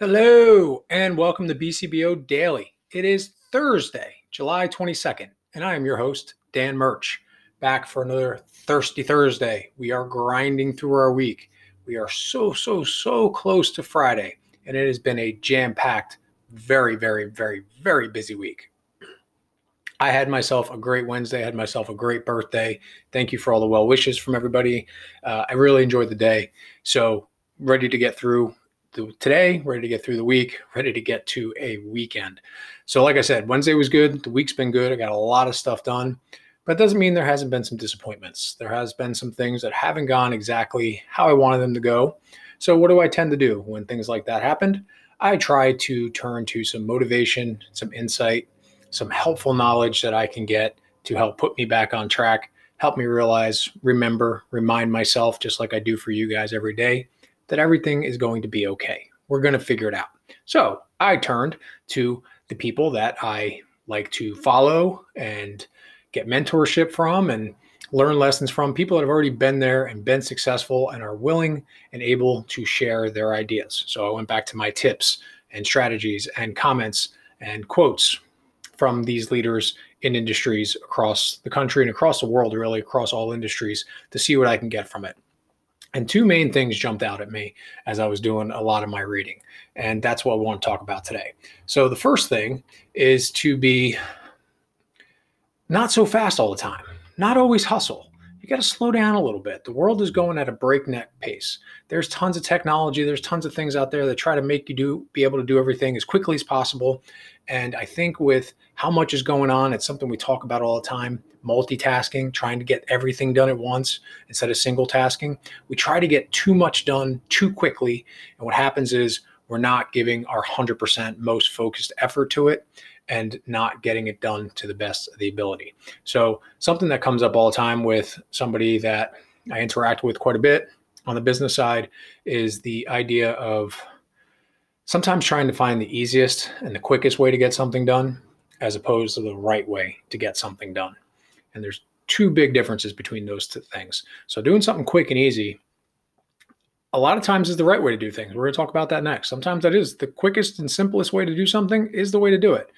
Hello, and welcome to BCBO Daily. It is Thursday, July 22nd, and I am your host, Dan Murch, back for another Thirsty Thursday. We are grinding through our week. We are so, so, so close to Friday, and it has been a jam packed, very, very, very, very busy week. I had myself a great Wednesday. I had myself a great birthday. Thank you for all the well wishes from everybody. Uh, I really enjoyed the day. So, ready to get through the, today, ready to get through the week, ready to get to a weekend. So, like I said, Wednesday was good. The week's been good. I got a lot of stuff done, but it doesn't mean there hasn't been some disappointments. There has been some things that haven't gone exactly how I wanted them to go. So, what do I tend to do when things like that happened? I try to turn to some motivation, some insight, some helpful knowledge that I can get to help put me back on track, help me realize, remember, remind myself, just like I do for you guys every day, that everything is going to be okay. We're going to figure it out. So I turned to the people that I like to follow and get mentorship from and learn lessons from people that have already been there and been successful and are willing and able to share their ideas. So I went back to my tips and strategies and comments and quotes from these leaders in industries across the country and across the world, really across all industries, to see what I can get from it. And two main things jumped out at me as I was doing a lot of my reading. And that's what I want to talk about today. So, the first thing is to be not so fast all the time, not always hustle you got to slow down a little bit. The world is going at a breakneck pace. There's tons of technology, there's tons of things out there that try to make you do be able to do everything as quickly as possible. And I think with how much is going on, it's something we talk about all the time, multitasking, trying to get everything done at once instead of single tasking. We try to get too much done too quickly, and what happens is we're not giving our 100% most focused effort to it and not getting it done to the best of the ability. So, something that comes up all the time with somebody that I interact with quite a bit on the business side is the idea of sometimes trying to find the easiest and the quickest way to get something done as opposed to the right way to get something done. And there's two big differences between those two things. So, doing something quick and easy a lot of times is the right way to do things. We're going to talk about that next. Sometimes that is the quickest and simplest way to do something is the way to do it.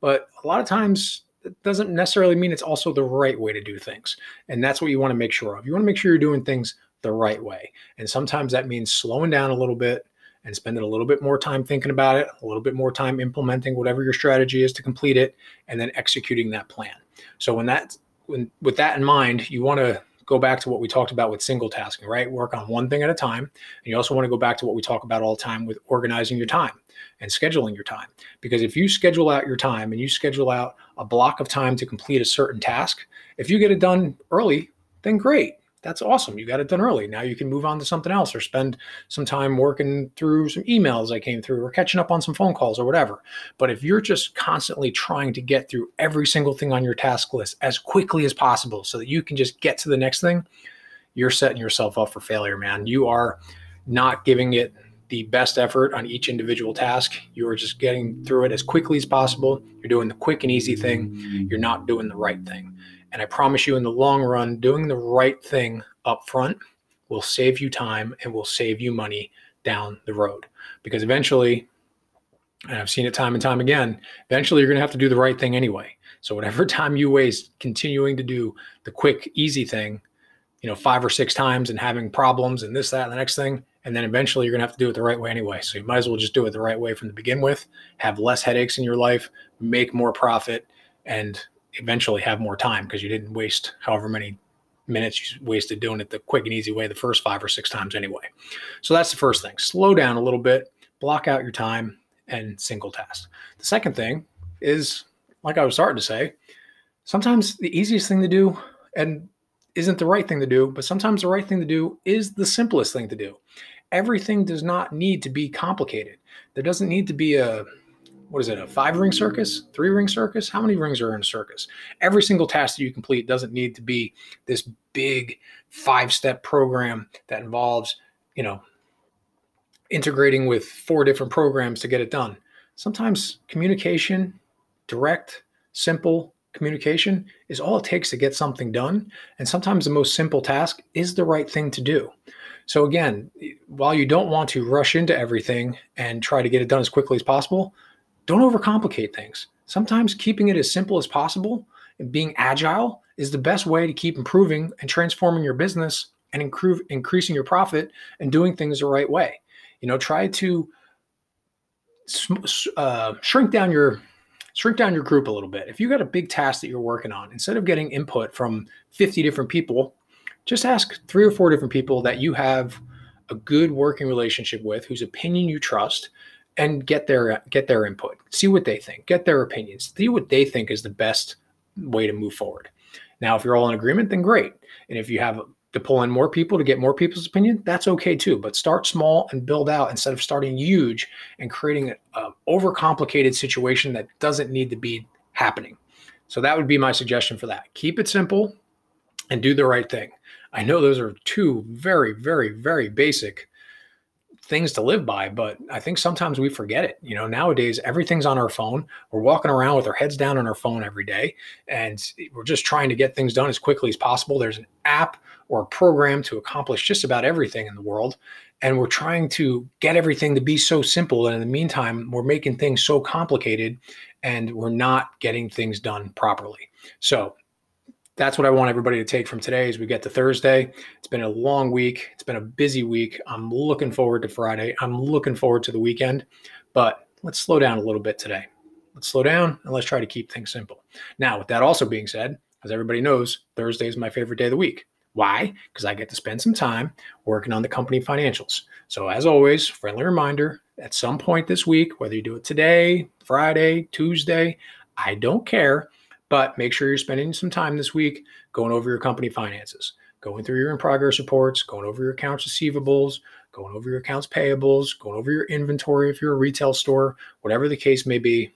But a lot of times it doesn't necessarily mean it's also the right way to do things. And that's what you want to make sure of. You want to make sure you're doing things the right way. And sometimes that means slowing down a little bit and spending a little bit more time thinking about it, a little bit more time implementing whatever your strategy is to complete it, and then executing that plan. So when that when with that in mind, you want to go back to what we talked about with single tasking, right? Work on one thing at a time. And you also want to go back to what we talk about all the time with organizing your time and scheduling your time. Because if you schedule out your time and you schedule out a block of time to complete a certain task, if you get it done early, then great that's awesome. You got it done early. Now you can move on to something else or spend some time working through some emails I came through or catching up on some phone calls or whatever. But if you're just constantly trying to get through every single thing on your task list as quickly as possible so that you can just get to the next thing, you're setting yourself up for failure, man. You are not giving it the best effort on each individual task. You are just getting through it as quickly as possible. You're doing the quick and easy thing. You're not doing the right thing. And I promise you, in the long run, doing the right thing up front will save you time and will save you money down the road. Because eventually, and I've seen it time and time again, eventually you're going to have to do the right thing anyway. So whatever time you waste continuing to do the quick, easy thing, you know, five or six times and having problems and this, that, and the next thing, and then eventually you're going to have to do it the right way anyway. So you might as well just do it the right way from the begin with, have less headaches in your life, make more profit, and eventually have more time because you didn't waste however many minutes you wasted doing it the quick and easy way the first five or six times anyway. So that's the first thing. Slow down a little bit, block out your time, and single task. The second thing is, like I was starting to say, sometimes the easiest thing to do and isn't the right thing to do, but sometimes the right thing to do is the simplest thing to do. Everything does not need to be complicated. There doesn't need to be a what is it, a five ring circus, three ring circus? How many rings are in a circus? Every single task that you complete doesn't need to be this big five step program that involves, you know, integrating with four different programs to get it done. Sometimes communication, direct, simple communication is all it takes to get something done. And sometimes the most simple task is the right thing to do. So, again, while you don't want to rush into everything and try to get it done as quickly as possible, don't overcomplicate things. Sometimes keeping it as simple as possible and being agile is the best way to keep improving and transforming your business and improve, increasing your profit and doing things the right way. You know, try to uh, shrink down your shrink down your group a little bit. If you got a big task that you're working on, instead of getting input from 50 different people, just ask three or four different people that you have a good working relationship with, whose opinion you trust, and get their get their input. See what they think. Get their opinions. See what they think is the best way to move forward. Now, if you're all in agreement, then great. And if you have to pull in more people to get more people's opinion, that's okay too. But start small and build out instead of starting huge and creating an overcomplicated situation that doesn't need to be happening. So that would be my suggestion for that. Keep it simple and do the right thing. I know those are two very, very, very basic things to live by, but I think sometimes we forget it. You know, nowadays everything's on our phone. We're walking around with our heads down on our phone every day, and we're just trying to get things done as quickly as possible. There's an app or a program to accomplish just about everything in the world. And we're trying to get everything to be so simple. And in the meantime, we're making things so complicated and we're not getting things done properly. So that's what I want everybody to take from today as we get to Thursday. It's been a long week. It's been a busy week. I'm looking forward to Friday. I'm looking forward to the weekend, but let's slow down a little bit today. Let's slow down and let's try to keep things simple. Now, with that also being said, as everybody knows, Thursday is my favorite day of the week. Why? Because I get to spend some time working on the company financials. So, as always, friendly reminder at some point this week, whether you do it today, Friday, Tuesday, I don't care but make sure you're spending some time this week going over your company finances, going through your in progress reports, going over your accounts receivables, going over your accounts payables, going over your inventory if you're a retail store, whatever the case may be.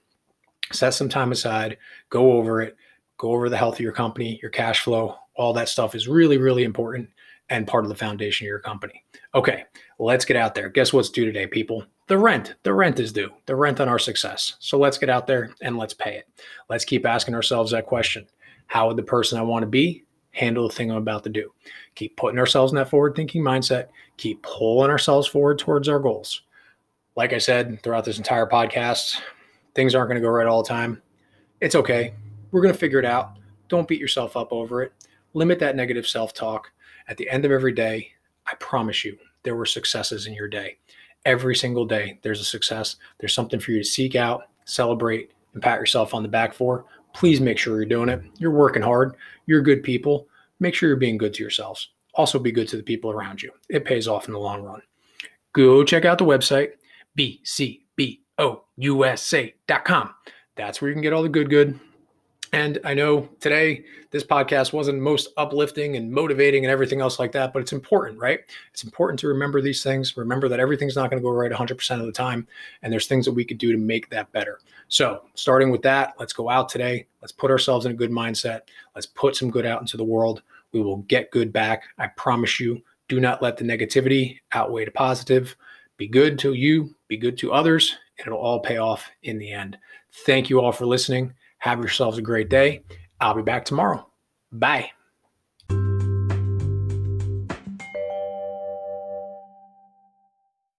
Set some time aside, go over it, go over the health of your company, your cash flow, all that stuff is really, really important and part of the foundation of your company. Okay, let's get out there. Guess what's due today, people? The rent. The rent is due. The rent on our success. So let's get out there and let's pay it. Let's keep asking ourselves that question How would the person I want to be handle the thing I'm about to do? Keep putting ourselves in that forward thinking mindset, keep pulling ourselves forward towards our goals. Like I said throughout this entire podcast, things aren't going to go right all the time. It's okay. We're going to figure it out. Don't beat yourself up over it. Limit that negative self talk. At the end of every day, I promise you, there were successes in your day. Every single day, there's a success. There's something for you to seek out, celebrate, and pat yourself on the back for. Please make sure you're doing it. You're working hard. You're good people. Make sure you're being good to yourselves. Also, be good to the people around you. It pays off in the long run. Go check out the website, bcbousa.com. That's where you can get all the good, good and I know today this podcast wasn't most uplifting and motivating and everything else like that, but it's important, right? It's important to remember these things. Remember that everything's not going to go right 100% of the time. And there's things that we could do to make that better. So, starting with that, let's go out today. Let's put ourselves in a good mindset. Let's put some good out into the world. We will get good back. I promise you. Do not let the negativity outweigh the positive. Be good to you, be good to others, and it'll all pay off in the end. Thank you all for listening. Have yourselves a great day. I'll be back tomorrow. Bye.